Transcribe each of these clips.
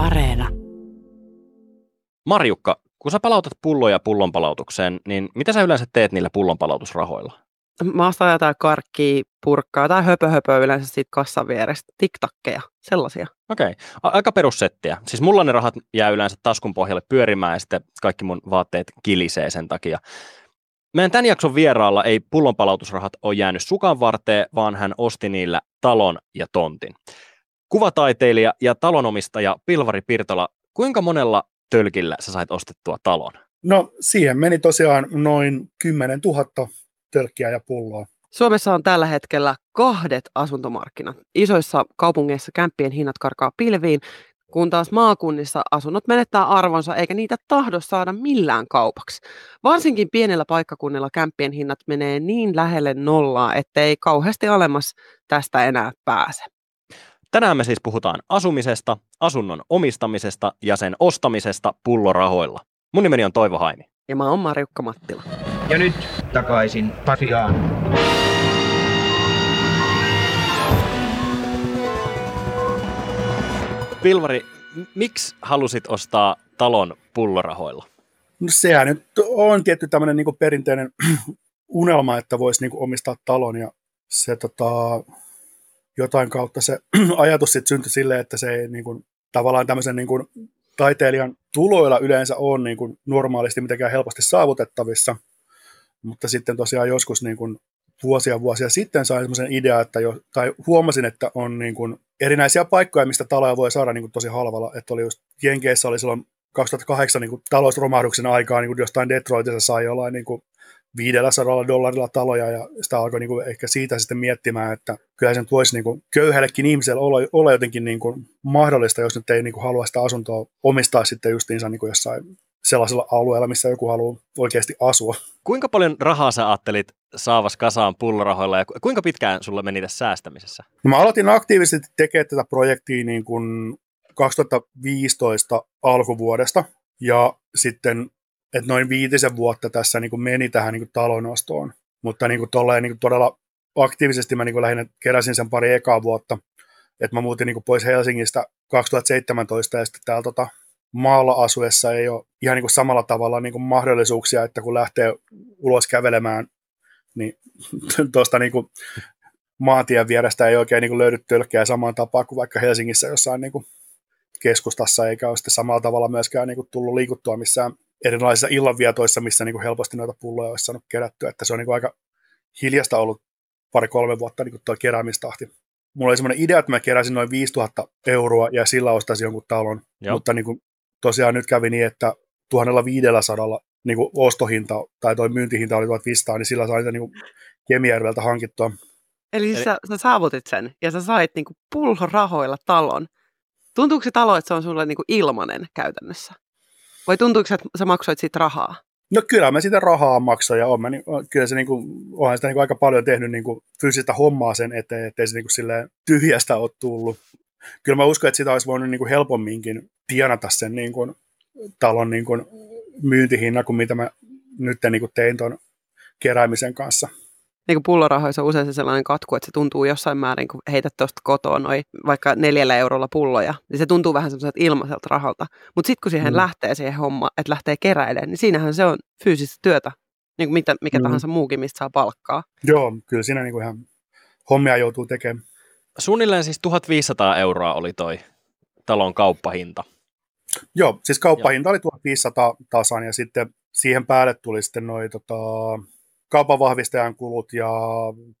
Areena. Marjukka, kun sä palautat pulloja pullonpalautukseen, niin mitä sä yleensä teet niillä pullonpalautusrahoilla? Mä ostan jotain karkkia, purkkaa tai höpö, höpö yleensä siitä kassan vierestä. Tiktakkeja, sellaisia. Okei, okay. aika perussettiä. Siis mulla ne rahat jää yleensä taskun pohjalle pyörimään ja sitten kaikki mun vaatteet kilisee sen takia. Meidän tämän jakson vieraalla ei pullonpalautusrahat ole jäänyt sukan varteen, vaan hän osti niillä talon ja tontin. Kuvataiteilija ja talonomistaja Pilvari Pirtola, kuinka monella tölkillä sä sait ostettua talon? No siihen meni tosiaan noin 10 000 tölkkiä ja pulloa. Suomessa on tällä hetkellä kahdet asuntomarkkinat. Isoissa kaupungeissa kämppien hinnat karkaa pilviin, kun taas maakunnissa asunnot menettää arvonsa eikä niitä tahdo saada millään kaupaksi. Varsinkin pienellä paikkakunnilla kämppien hinnat menee niin lähelle nollaa, ettei kauheasti alemmas tästä enää pääse. Tänään me siis puhutaan asumisesta, asunnon omistamisesta ja sen ostamisesta pullorahoilla. Mun nimeni on Toivo Haimi. Ja mä oon Marjukka Mattila. Ja nyt takaisin Pasiaan. Pilvari, miksi halusit ostaa talon pullorahoilla? No sehän nyt on tietty tämmöinen niin perinteinen unelma, että voisi niin omistaa talon ja se tota, jotain kautta se ajatus sitten syntyi silleen, että se ei niin kuin, tavallaan tämmöisen niin kuin, taiteilijan tuloilla yleensä on niin kuin, normaalisti mitenkään helposti saavutettavissa, mutta sitten tosiaan joskus niin kuin, vuosia vuosia sitten sain semmoisen idea, että jo, tai huomasin, että on niin kuin, erinäisiä paikkoja, mistä taloja voi saada niin kuin, tosi halvalla, että oli just Jenkeissä oli silloin 2008 niin kuin, talousromahduksen aikaa, niin kuin jostain Detroitissa sai jollain niin kuin, 500 dollarilla taloja ja sitä alkoi niin kuin ehkä siitä sitten miettimään, että kyllä sen voisi niin kuin köyhällekin ihmiselle olla, olla jotenkin niin kuin mahdollista, jos nyt ei niin kuin halua sitä asuntoa omistaa sitten justiinsa niin kuin jossain sellaisella alueella, missä joku haluaa oikeasti asua. Kuinka paljon rahaa sä ajattelit saavas kasaan pullorahoilla ja kuinka pitkään sulle meni tässä säästämisessä? No mä aloitin aktiivisesti tekemään tätä projektia niin kuin 2015 alkuvuodesta ja sitten että noin viitisen vuotta tässä niin kuin meni tähän niin kuin talonostoon. Mutta niin kuin tolleen, niin kuin todella aktiivisesti mä niin kuin lähinnä keräsin sen pari ekaa vuotta. Että mä muutin niin kuin pois Helsingistä 2017 ja sitten täällä tota, maalla asuessa ei ole ihan niin kuin samalla tavalla niin kuin mahdollisuuksia, että kun lähtee ulos kävelemään, niin tuosta niin kuin maantien vierestä ei oikein niin kuin löydy tölkkiä samaan tapaan kuin vaikka Helsingissä jossain niin kuin keskustassa, eikä ole sitten samalla tavalla myöskään niin kuin tullut liikuttua missään erilaisissa illanvietoissa, missä niin kuin helposti noita pulloja olisi saanut kerättyä, että se on niin kuin aika hiljasta ollut pari-kolme vuotta niin kuin tuo keräämistahti. Mulla oli semmoinen idea, että mä keräsin noin 5000 euroa ja sillä ostaisin jonkun talon, Joo. mutta niin kuin, tosiaan nyt kävi niin, että 1500 niin kuin ostohinta tai toi myyntihinta oli 1500, niin sillä sain niin Kemijärveltä hankittua. Eli, Eli... Sä, sä saavutit sen ja sä sait niin pullorahoilla talon. Tuntuuko se talo, että se on sulle niin ilmanen käytännössä? Vai tuntuuko, että sä maksoit siitä rahaa? No kyllä mä sitä rahaa maksoin ja on mä, niin, kyllä se niin kuin, onhan sitä niin kuin aika paljon tehnyt niin kuin, fyysistä hommaa sen eteen, ettei se niin kuin, silleen, tyhjästä ole tullut. Kyllä mä uskon, että sitä olisi voinut niin kuin, helpomminkin tienata sen niin kuin, talon niin kuin, myyntihinnan kuin mitä mä nyt niin kuin, tein tuon keräämisen kanssa niin kuin pullorahoissa on usein se sellainen katku, että se tuntuu jossain määrin, kun heität tuosta kotoa noin vaikka neljällä eurolla pulloja, niin se tuntuu vähän semmoiselta ilmaiselta rahalta. Mutta sitten kun siihen mm. lähtee siihen homma, että lähtee keräilemään, niin siinähän se on fyysistä työtä, niin kuin mitä, mikä mm. tahansa muukin, mistä saa palkkaa. Joo, kyllä siinä niin kuin ihan hommia joutuu tekemään. Suunnilleen siis 1500 euroa oli toi talon kauppahinta. Joo, siis kauppahinta Joo. oli 1500 tasan ja sitten siihen päälle tuli sitten noin tota, kaupanvahvistajan kulut ja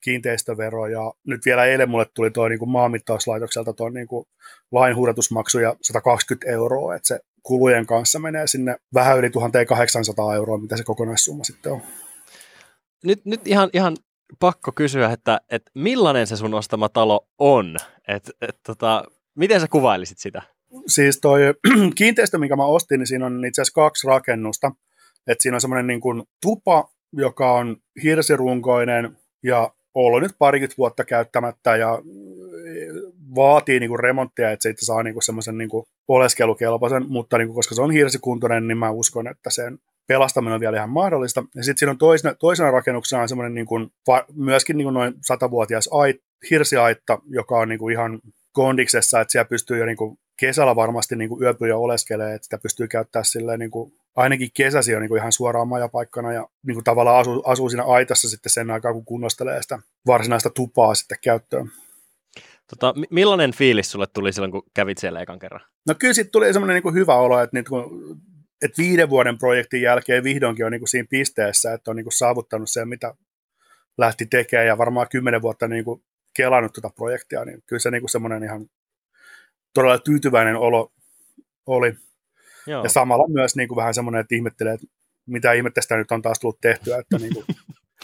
kiinteistövero ja nyt vielä eilen mulle tuli tuo niin maanmittauslaitokselta tuo niin lainhuudatusmaksu ja 120 euroa, että se kulujen kanssa menee sinne vähän yli 1800 euroa, mitä se kokonaissumma sitten on. Nyt, nyt ihan, ihan pakko kysyä, että, että millainen se sun ostama talo on? Et, et, tota, miten sä kuvailisit sitä? Siis toi kiinteistö, minkä mä ostin, niin siinä on itse asiassa kaksi rakennusta. Et siinä on semmoinen niin kuin tupa, joka on hirsirunkoinen ja ollut nyt parikymmentä vuotta käyttämättä ja vaatii niin kuin remonttia, että siitä saa niin kuin semmoisen niin kuin oleskelukelpoisen, mutta niin kuin, koska se on hirsikuntoinen, niin mä uskon, että sen pelastaminen on vielä ihan mahdollista. Ja sitten siinä on toisena, toisena rakennuksena on semmoinen niin kuin, myöskin niin kuin noin satavuotias ait, hirsiaitta, joka on niin kuin ihan kondiksessa, että siellä pystyy jo niin kuin kesällä varmasti niin kuin yöpyjä oleskelee, että sitä pystyy käyttämään silleen niin kuin, ainakin kesäsi on niin kuin ihan suoraan majapaikkana ja niin kuin tavallaan asuu, asuu siinä aitassa sitten sen aikaa, kun kunnostelee sitä varsinaista tupaa sitten käyttöön. Tota, millainen fiilis sulle tuli silloin, kun kävit siellä ekan kerran? No kyllä sitten tuli semmoinen niin kuin hyvä olo, että, niin kuin, että viiden vuoden projektin jälkeen vihdoinkin on niin kuin siinä pisteessä, että on niin kuin saavuttanut sen, mitä lähti tekemään ja varmaan kymmenen vuotta niin kuin kelannut tuota projektia, niin kyllä se niin kuin semmoinen ihan todella tyytyväinen olo oli. Joo. Ja samalla myös niin kuin vähän semmoinen, että ihmettelee, että mitä ihmettä sitä nyt on taas tullut tehtyä, että niin kuin,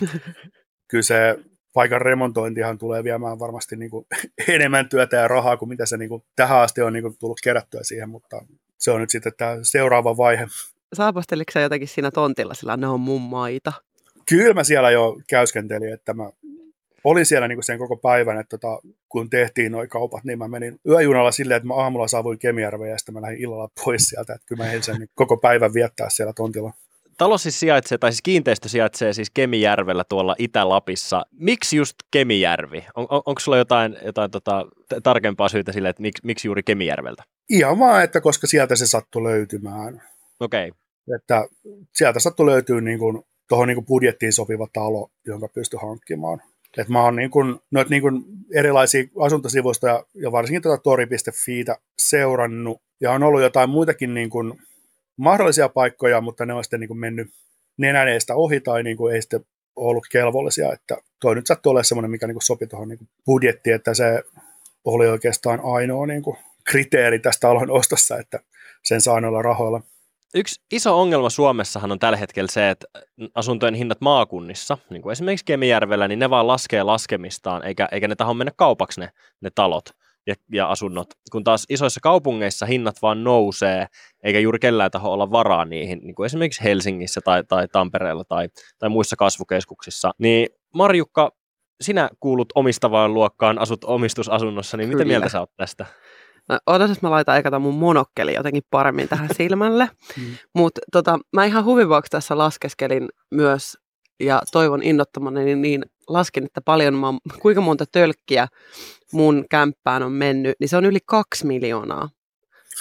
kyllä se paikan remontointihan tulee viemään varmasti niin kuin enemmän työtä ja rahaa kuin mitä se niin kuin tähän asti on niin kuin tullut kerättyä siihen, mutta se on nyt sitten tämä seuraava vaihe. Saapasteliko sä jotenkin siinä tontilla, sillä ne on mun maita? Kyllä mä siellä jo käyskentelin, että mä olin siellä niin kuin sen koko päivän, että tota, kun tehtiin nuo kaupat, niin mä menin yöjunalla silleen, että mä aamulla saavuin Kemijärveen ja sitten mä lähdin illalla pois sieltä, että kyllä mä ehdin sen koko päivän viettää siellä tontilla. Talo siis sijaitsee, tai siis kiinteistö sijaitsee siis Kemijärvellä tuolla Itä-Lapissa. Miksi just Kemijärvi? On, on, onko sulla jotain, jotain tota, tarkempaa syytä sille, että miksi, miksi juuri Kemijärveltä? Ihan vaan, että koska sieltä se sattui löytymään. Okei. Okay. Että sieltä sattui löytyy niin kuin, tuohon niin kuin budjettiin sopiva talo, jonka pystyi hankkimaan. Et mä oon niin kuin, noit niin kuin erilaisia asuntosivuista ja, ja varsinkin tuota tori.fiitä seurannut. Ja on ollut jotain muitakin niin kuin mahdollisia paikkoja, mutta ne on sitten niin kuin mennyt nenäneestä ohi tai niin kuin ei sitten ollut kelvollisia. Että toi nyt sattuu olemaan semmoinen, mikä niin sopi tuohon niin budjettiin, että se oli oikeastaan ainoa niin kriteeri tästä talon ostossa, että sen saa noilla rahoilla. Yksi iso ongelma Suomessahan on tällä hetkellä se, että asuntojen hinnat maakunnissa, niin kuin esimerkiksi Kemijärvellä, niin ne vaan laskee laskemistaan, eikä, eikä ne taho mennä kaupaksi ne, ne talot ja, ja asunnot. Kun taas isoissa kaupungeissa hinnat vaan nousee, eikä juuri kellään taho olla varaa niihin, niin kuin esimerkiksi Helsingissä tai, tai Tampereella tai, tai muissa kasvukeskuksissa. Niin Marjukka, sinä kuulut omistavaan luokkaan, asut omistusasunnossa, niin Kyllä. mitä mieltä sä oot tästä? No, odotas, että mä laitan eka mun monokkeli jotenkin paremmin tähän silmälle. Mm. Mutta tota, mä ihan huvivuoksi tässä laskeskelin myös ja toivon innottamani, niin, niin laskin, että paljon mä, kuinka monta tölkkiä mun kämppään on mennyt, niin se on yli kaksi miljoonaa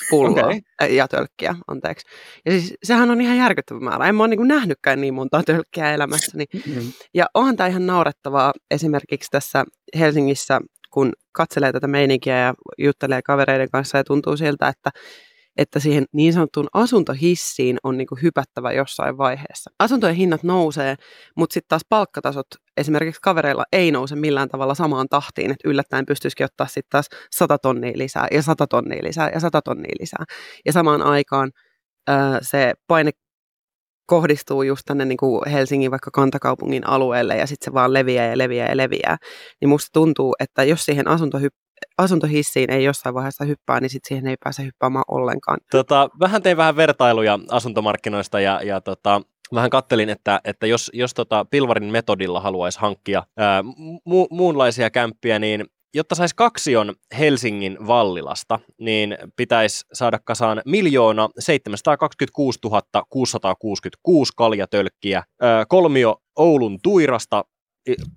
pulloa okay. Äh, ja tölkkiä, anteeksi. Ja siis sehän on ihan järkyttävä määrä. En mä ole niin nähnytkään niin montaa tölkkiä elämässäni. Mm-hmm. Ja onhan tämä ihan naurettavaa esimerkiksi tässä Helsingissä kun katselee tätä meininkiä ja juttelee kavereiden kanssa ja tuntuu siltä, että että siihen niin sanottuun asuntohissiin on niin hypättävä jossain vaiheessa. Asuntojen hinnat nousee, mutta sitten taas palkkatasot esimerkiksi kavereilla ei nouse millään tavalla samaan tahtiin, että yllättäen pystyisikin ottaa sitten taas 100 tonnia lisää ja 100 tonnia lisää ja 100 tonnia lisää. Ja samaan aikaan ää, se paine kohdistuu just tänne niin kuin Helsingin vaikka kantakaupungin alueelle ja sitten se vaan leviää ja leviää ja leviää, niin musta tuntuu, että jos siihen asuntohyp- asuntohissiin ei jossain vaiheessa hyppää, niin sitten siihen ei pääse hyppäämään ollenkaan. Tota, vähän tein vähän vertailuja asuntomarkkinoista ja, ja tota, vähän kattelin, että, että jos, jos tota Pilvarin metodilla haluaisi hankkia ää, mu- muunlaisia kämppiä, niin jotta saisi kaksion Helsingin Vallilasta, niin pitäisi saada kasaan miljoona 726 666 kaljatölkkiä. Kolmio Oulun Tuirasta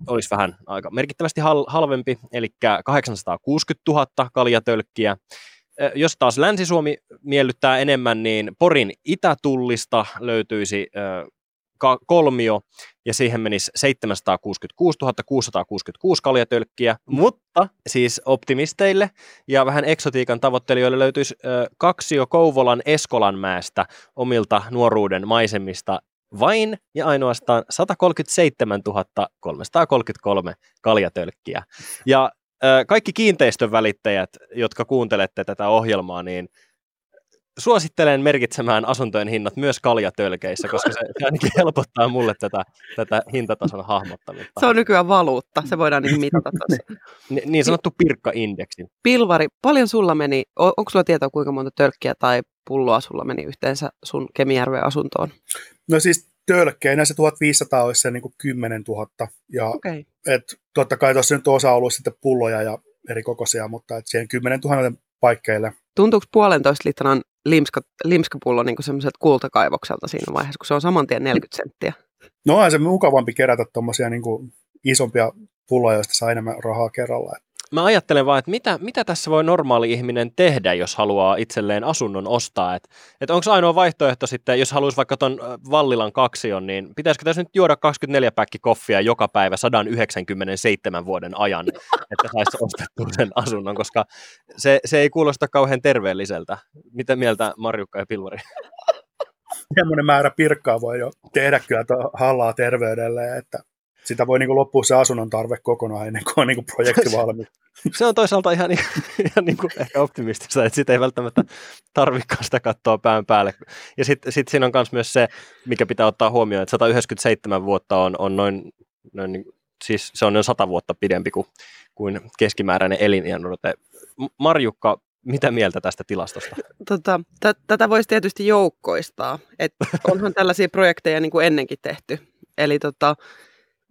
olisi vähän aika merkittävästi hal- halvempi, eli 860 000 kaljatölkkiä. Jos taas Länsi-Suomi miellyttää enemmän, niin Porin itätullista löytyisi kolmio, ja siihen menisi 766 666 kaljatölkkiä, mutta siis optimisteille ja vähän eksotiikan tavoittelijoille löytyisi ö, kaksio Kouvolan Eskolanmäestä omilta nuoruuden maisemista vain ja ainoastaan 137 333 kaljatölkkiä. Ja kaikki kiinteistön välittäjät, jotka kuuntelette tätä ohjelmaa, niin suosittelen merkitsemään asuntojen hinnat myös kaljatölkeissä, koska se, ainakin helpottaa mulle tätä, tätä hintatason hahmottamista. Se on nykyään valuutta, se voidaan niin mitata Ni, niin sanottu pirkka-indeksi. Pilvari, paljon sulla meni, onko sulla tietoa kuinka monta tölkkiä tai pulloa sulla meni yhteensä sun Kemijärven asuntoon? No siis tölkkeinä se 1500 olisi se niin kuin 10 000. Ja okay. et, totta kai tuossa nyt osa ollut sitten pulloja ja eri kokoisia, mutta et siihen 10 000 paikkeille. Tuntuuko puolentoista litran limska, limskapullo niin semmoiset kultakaivokselta siinä vaiheessa, kun se on saman tien 40 senttiä? No on se mukavampi kerätä tuommoisia niin isompia pulloja, joista saa enemmän rahaa kerralla. Mä ajattelen vaan, että mitä, mitä tässä voi normaali ihminen tehdä, jos haluaa itselleen asunnon ostaa. Että et onko ainoa vaihtoehto sitten, jos haluaisi vaikka tuon Vallilan kaksion, niin pitäisikö tässä nyt juoda 24 päkki koffia joka päivä 197 vuoden ajan, että saisi ostettua sen asunnon, koska se, se ei kuulosta kauhean terveelliseltä. Mitä mieltä Marjukka ja Pilvari? Semmoinen määrä pirkkaa voi jo tehdä kyllä hallaa terveydelle, että sitä voi niin loppua se asunnon tarve kokonaan ennen kuin on niin kuin projekti valmis. Se on toisaalta ihan, ihan niin kuin ehkä optimistista, että sitä ei välttämättä tarvikaan sitä katsoa pään päälle. Ja sitten sit siinä on myös se, mikä pitää ottaa huomioon, että 197 vuotta on, on noin, noin niin, siis se on noin 100 vuotta pidempi kuin, kuin keskimääräinen eliniänodote. Marjukka, mitä mieltä tästä tilastosta? Tota, t- tätä voisi tietysti joukkoistaa. Et onhan tällaisia projekteja niin kuin ennenkin tehty. Eli tota,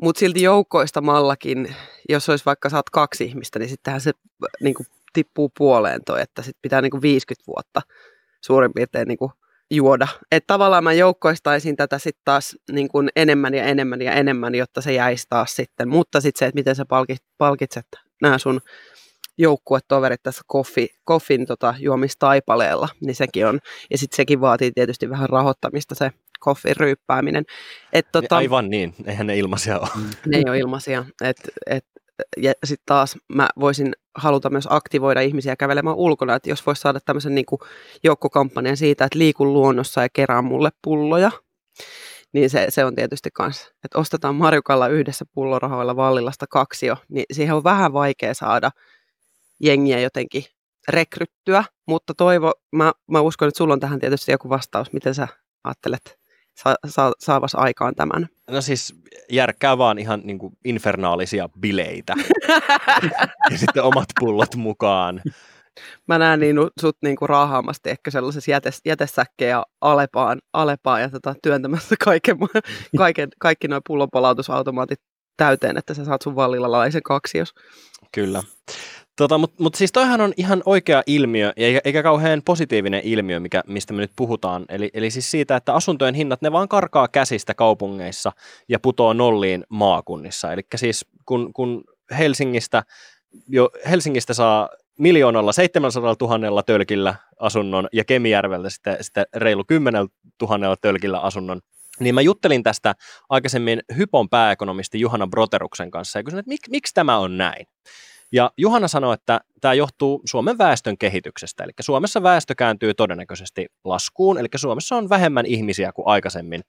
mutta silti joukkoistamallakin, jos olisi vaikka saat kaksi ihmistä, niin sittenhän se niin kuin, tippuu puoleen toi, että sit pitää niin kuin 50 vuotta suurin piirtein niin kuin, juoda. Että tavallaan mä joukkoistaisin tätä sitten taas niin kuin enemmän ja enemmän ja enemmän, jotta se jäisi taas sitten. Mutta sitten se, että miten sä palkit, palkitset nämä sun joukkuetoverit tässä koffi, koffin tota, juomistaipaleella, niin sekin on. Ja sitten sekin vaatii tietysti vähän rahoittamista se koffin ryyppääminen. Et, tota, Aivan niin, eihän ne ilmaisia ole. Ne ei ole ilmaisia. Et, et, ja sitten taas mä voisin haluta myös aktivoida ihmisiä kävelemään ulkona, että jos voisi saada tämmöisen niin joukkokampanjan siitä, että liikun luonnossa ja kerää mulle pulloja, niin se, se on tietysti kans, että ostetaan Marjukalla yhdessä pullorahoilla Vallilasta kaksio, niin siihen on vähän vaikea saada jengiä jotenkin rekryttyä, mutta toivo, mä, mä uskon, että sulla on tähän tietysti joku vastaus, miten sä ajattelet sa, sa, saavas aikaan tämän? No siis järkkää vaan ihan niin kuin infernaalisia bileitä ja sitten omat pullot mukaan. Mä näen niin sut niin kuin raahaamasti ehkä sellaisessa jätes, jätesäkkejä alepaan, alepaan ja tota, työntämässä kaiken, kaiken, kaikki nuo pullonpalautusautomaatit täyteen, että sä saat sun vallilalaisen kaksios. Kyllä. Tota, Mutta mut siis toihan on ihan oikea ilmiö, eikä, eikä kauhean positiivinen ilmiö, mikä, mistä me nyt puhutaan. Eli, eli siis siitä, että asuntojen hinnat, ne vaan karkaa käsistä kaupungeissa ja putoo nolliin maakunnissa. Eli siis kun, kun Helsingistä, jo Helsingistä saa miljoonalla 700 000 tölkillä asunnon ja Kemijärveltä sitten, sitten reilu 10 000 tölkillä asunnon, niin mä juttelin tästä aikaisemmin Hypon pääekonomisti Juhana Broteruksen kanssa ja kysyin, että mik, miksi tämä on näin. Ja Juhana sanoi, että tämä johtuu Suomen väestön kehityksestä. Eli Suomessa väestö kääntyy todennäköisesti laskuun, eli Suomessa on vähemmän ihmisiä kuin aikaisemmin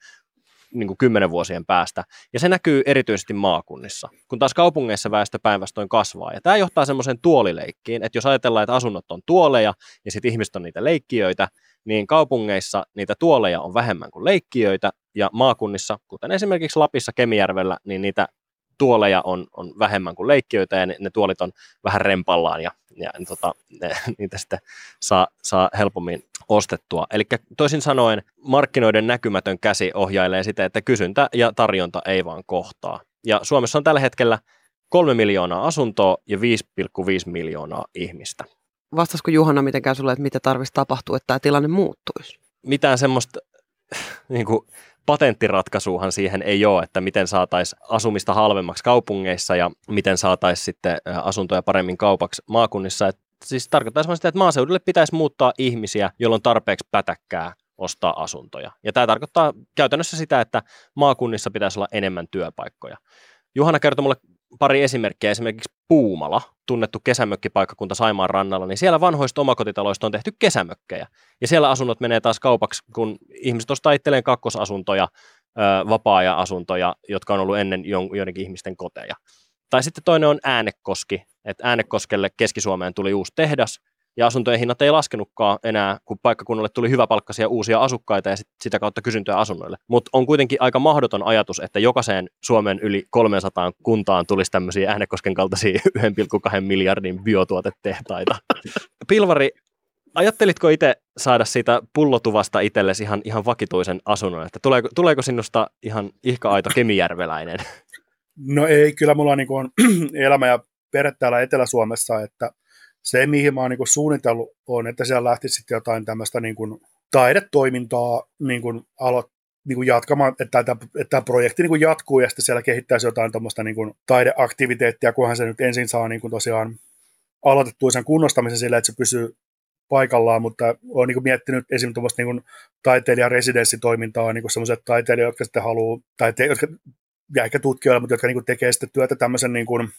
niin kuin kymmenen vuosien päästä. Ja se näkyy erityisesti maakunnissa, kun taas kaupungeissa väestö päinvastoin kasvaa. Ja tämä johtaa semmoiseen tuolileikkiin, että jos ajatellaan, että asunnot on tuoleja ja sitten ihmiset on niitä leikkiöitä, niin kaupungeissa niitä tuoleja on vähemmän kuin leikkiöitä, ja maakunnissa, kuten esimerkiksi Lapissa, Kemijärvellä, niin niitä tuoleja on, on vähemmän kuin leikkiöitä ja ne, ne tuolit on vähän rempallaan ja, ja tota, ne, niitä sitten saa, saa helpommin ostettua. Eli toisin sanoen markkinoiden näkymätön käsi ohjailee sitä, että kysyntä ja tarjonta ei vaan kohtaa. Ja Suomessa on tällä hetkellä kolme miljoonaa asuntoa ja 5,5 miljoonaa ihmistä. Vastaisiko Juhana mitenkään sulle, että mitä tarvitsisi tapahtua, että tämä tilanne muuttuisi? Mitään semmoista niin kuin, patenttiratkaisuhan siihen ei ole, että miten saataisiin asumista halvemmaksi kaupungeissa ja miten saataisiin sitten asuntoja paremmin kaupaksi maakunnissa. Et siis tarkoittaa sitä, että maaseudulle pitäisi muuttaa ihmisiä, jolloin tarpeeksi pätäkkää ostaa asuntoja. Ja tämä tarkoittaa käytännössä sitä, että maakunnissa pitäisi olla enemmän työpaikkoja. Juhana kertoi mulle pari esimerkkiä, esimerkiksi Puumala, tunnettu kesämökkipaikkakunta Saimaan rannalla, niin siellä vanhoista omakotitaloista on tehty kesämökkejä. Ja siellä asunnot menee taas kaupaksi, kun ihmiset ostaa itselleen kakkosasuntoja, vapaa-ajan-asuntoja, jotka on ollut ennen joidenkin ihmisten koteja. Tai sitten toinen on Äänekoski, että Äänekoskelle Keski-Suomeen tuli uusi tehdas, ja asuntojen hinnat ei laskenutkaan enää, kun paikkakunnalle tuli hyväpalkkaisia uusia asukkaita ja sit, sitä kautta kysyntää asunnoille. Mutta on kuitenkin aika mahdoton ajatus, että jokaiseen Suomen yli 300 kuntaan tulisi tämmöisiä Äänekosken kaltaisia 1,2 miljardin biotuotetehtaita. Pilvari, ajattelitko itse saada siitä pullotuvasta itsellesi ihan, ihan vakituisen asunnon, että tuleeko, tuleeko sinusta ihan ihka-aito kemijärveläinen? No ei, kyllä mulla niin on elämä ja perhe täällä Etelä-Suomessa, että se, mihin mä oon niin suunnitellut, on, että siellä lähtisi sitten jotain tämmöistä niin kuin taidetoimintaa niin kuin alo, niin kuin jatkamaan, että tämä, että tämä projekti niin kuin jatkuu ja sitten siellä kehittäisi jotain tuommoista niin kuin taideaktiviteettia, kunhan se nyt ensin saa niin kuin tosiaan aloitettu sen kunnostamisen sillä, että se pysyy paikallaan, mutta olen niin miettinyt esimerkiksi tuommoista niin taiteilijaresidenssitoimintaa, niin semmoiset taiteilijat, jotka sitten haluaa, tai te, jotka, ja ehkä tutkijoilla, mutta jotka niin tekee sitten työtä tämmöisen niin kuin,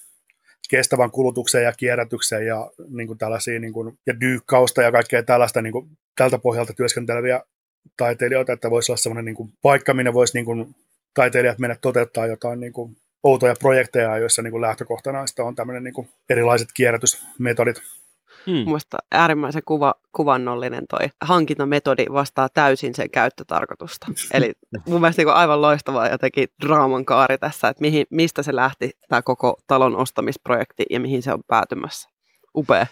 kestävän kulutuksen ja kierrätyksen ja niin kuin tällaisia niin kuin, ja dyykkausta ja kaikkea tällaista niin kuin, tältä pohjalta työskenteleviä taiteilijoita, että voisi olla semmoinen niin kuin, paikka, minne voisi niin kuin, taiteilijat mennä toteuttaa jotain niin kuin, outoja projekteja, joissa niin kuin, lähtökohtana on tämmöinen niin kuin, erilaiset kierrätysmetodit. Hmm. Mielestäni äärimmäisen kuva, kuvannollinen toi hankintametodi vastaa täysin sen käyttötarkoitusta. Eli mun mielestä niin aivan loistavaa jotenkin draaman kaari tässä, että mihin, mistä se lähti tämä koko talon ostamisprojekti ja mihin se on päätymässä. Upea.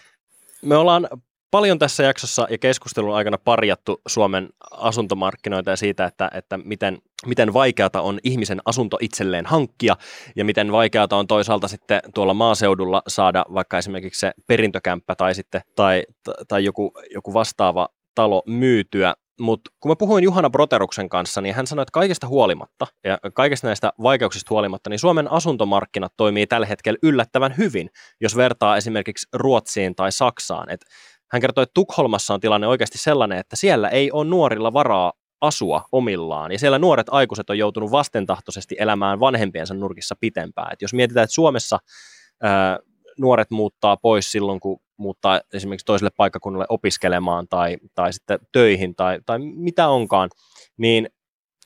Me ollaan paljon tässä jaksossa ja keskustelun aikana parjattu Suomen asuntomarkkinoita ja siitä, että, että miten, miten vaikeata on ihmisen asunto itselleen hankkia ja miten vaikeata on toisaalta sitten tuolla maaseudulla saada vaikka esimerkiksi se perintökämppä tai, sitten, tai, tai joku, joku vastaava talo myytyä. Mutta kun mä puhuin Juhana Broteruksen kanssa, niin hän sanoi, että kaikesta huolimatta ja kaikista näistä vaikeuksista huolimatta, niin Suomen asuntomarkkinat toimii tällä hetkellä yllättävän hyvin, jos vertaa esimerkiksi Ruotsiin tai Saksaan. Et hän kertoi, että Tukholmassa on tilanne oikeasti sellainen, että siellä ei ole nuorilla varaa asua omillaan. Ja siellä nuoret aikuiset on joutunut vastentahtoisesti elämään vanhempiensa nurkissa pitempään. Et jos mietitään, että Suomessa ää, nuoret muuttaa pois silloin, kun muuttaa esimerkiksi toiselle paikkakunnalle opiskelemaan tai, tai sitten töihin tai, tai mitä onkaan, niin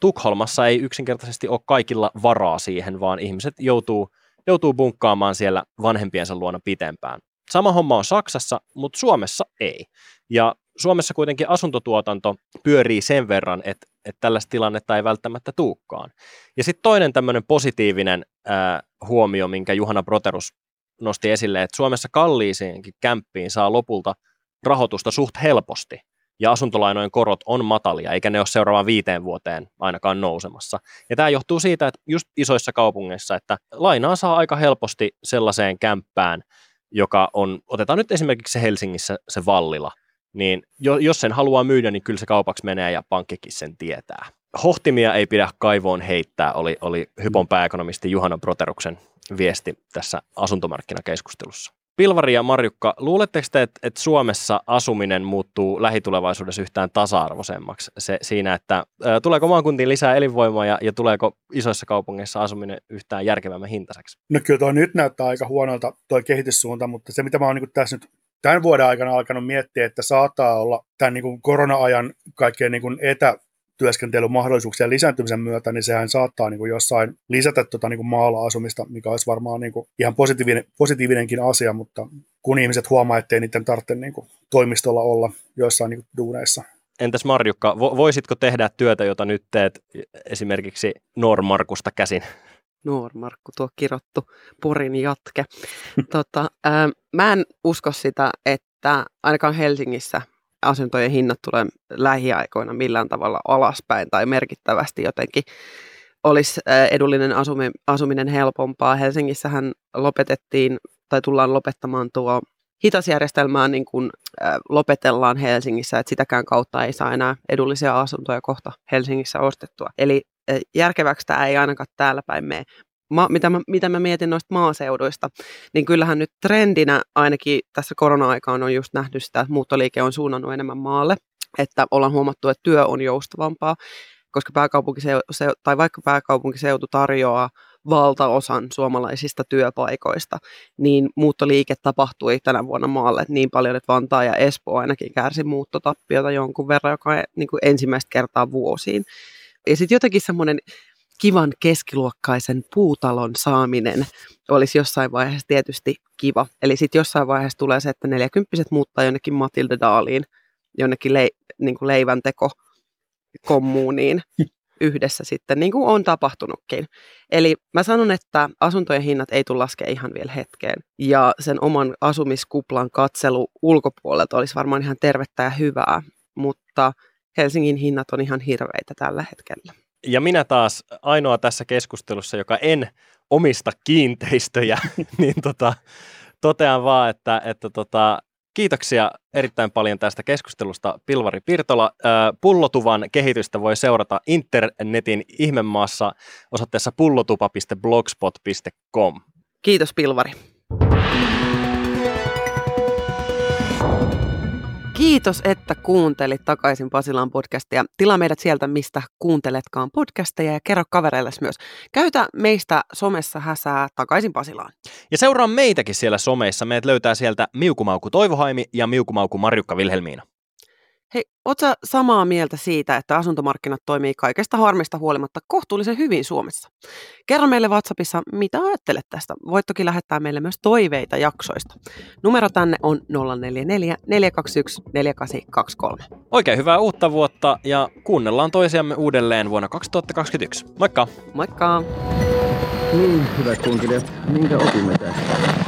Tukholmassa ei yksinkertaisesti ole kaikilla varaa siihen, vaan ihmiset joutuu, joutuu bunkkaamaan siellä vanhempiensa luona pitempään. Sama homma on Saksassa, mutta Suomessa ei. Ja Suomessa kuitenkin asuntotuotanto pyörii sen verran, että, että tällaista tilannetta ei välttämättä tuukkaan. Ja sitten toinen tämmöinen positiivinen ää, huomio, minkä Juhana Broterus nosti esille, että Suomessa kalliisiinkin kämppiin saa lopulta rahoitusta suht helposti, ja asuntolainojen korot on matalia, eikä ne ole seuraavaan viiteen vuoteen ainakaan nousemassa. Ja tämä johtuu siitä, että just isoissa kaupungeissa, että lainaa saa aika helposti sellaiseen kämppään, joka on, otetaan nyt esimerkiksi se Helsingissä se Vallila, niin jo, jos sen haluaa myydä, niin kyllä se kaupaksi menee ja pankkikin sen tietää. Hohtimia ei pidä kaivoon heittää, oli, oli Hypon pääekonomisti Juhana Proteruksen viesti tässä asuntomarkkinakeskustelussa. Pilvari ja Marjukka, luuletteko te, että, että Suomessa asuminen muuttuu lähitulevaisuudessa yhtään tasa-arvoisemmaksi se, siinä, että ä, tuleeko maakuntiin lisää elinvoimaa ja, ja tuleeko isoissa kaupungeissa asuminen yhtään järkevämmän hintaiseksi? No kyllä tuo nyt näyttää aika huonolta tuo kehityssuunta, mutta se mitä mä oon niin tässä nyt tämän vuoden aikana alkanut miettiä, että saattaa olla tämän niin korona-ajan kaikkein niin etä, työskentelymahdollisuuksien lisääntymisen myötä, niin sehän saattaa niin kuin jossain lisätä tota, niin kuin maalla asumista, mikä olisi varmaan niin kuin ihan positiivinen, positiivinenkin asia, mutta kun ihmiset huomaa, ettei niiden tarvitse niin kuin toimistolla olla joissain niin kuin duuneissa. Entäs Marjukka, voisitko tehdä työtä, jota nyt teet esimerkiksi Normarkusta käsin? Noormarkku, tuo kirottu Porin jatke. tota, ää, mä en usko sitä, että ainakaan Helsingissä asuntojen hinnat tulee lähiaikoina millään tavalla alaspäin tai merkittävästi jotenkin olisi edullinen asuminen helpompaa. Helsingissähän lopetettiin tai tullaan lopettamaan tuo hitasjärjestelmää niin kuin lopetellaan Helsingissä, että sitäkään kautta ei saa enää edullisia asuntoja kohta Helsingissä ostettua. Eli järkeväksi tämä ei ainakaan täällä päin mene ma, mitä, mä, mitä mä mietin noista maaseuduista, niin kyllähän nyt trendinä ainakin tässä korona-aikaan on just nähty sitä, että muuttoliike on suunnannut enemmän maalle, että ollaan huomattu, että työ on joustavampaa, koska pääkaupunkiseutu, tai vaikka pääkaupunkiseutu tarjoaa valtaosan suomalaisista työpaikoista, niin muuttoliike tapahtui tänä vuonna maalle niin paljon, että Vantaa ja Espoo ainakin kärsi muuttotappiota jonkun verran, joka on niin kuin ensimmäistä kertaa vuosiin. Ja sitten jotenkin semmoinen kivan keskiluokkaisen puutalon saaminen olisi jossain vaiheessa tietysti kiva. Eli sitten jossain vaiheessa tulee se, että neljäkymppiset muuttaa jonnekin Matilda Daaliin, jonnekin le, niin kuin leivänteko kommuuniin yhdessä sitten, niin kuin on tapahtunutkin. Eli mä sanon, että asuntojen hinnat ei tule laskea ihan vielä hetkeen. Ja sen oman asumiskuplan katselu ulkopuolelta olisi varmaan ihan tervettä ja hyvää, mutta Helsingin hinnat on ihan hirveitä tällä hetkellä. Ja minä taas ainoa tässä keskustelussa, joka en omista kiinteistöjä, niin tota, totean vaan, että, että tota, kiitoksia erittäin paljon tästä keskustelusta Pilvari Pirtola. Pullotuvan kehitystä voi seurata internetin ihmemaassa osoitteessa pullotupa.blogspot.com. Kiitos Pilvari. Kiitos, että kuuntelit takaisin Pasilaan podcastia. Tilaa meidät sieltä, mistä kuunteletkaan podcasteja ja kerro kavereillesi myös. Käytä meistä somessa häsää takaisin Pasilaan. Ja seuraa meitäkin siellä someissa. Meidät löytää sieltä Miukumauku Toivohaimi ja Miukumauku Marjukka Vilhelmiina. Ootko samaa mieltä siitä, että asuntomarkkinat toimii kaikesta harmista huolimatta kohtuullisen hyvin Suomessa? Kerro meille WhatsAppissa, mitä ajattelet tästä. Voit toki lähettää meille myös toiveita jaksoista. Numero tänne on 044 421 4823. Oikein hyvää uutta vuotta ja kuunnellaan toisiamme uudelleen vuonna 2021. Moikka! Moikka! Niin, hyvät kuuntelijat, minkä opimme tästä?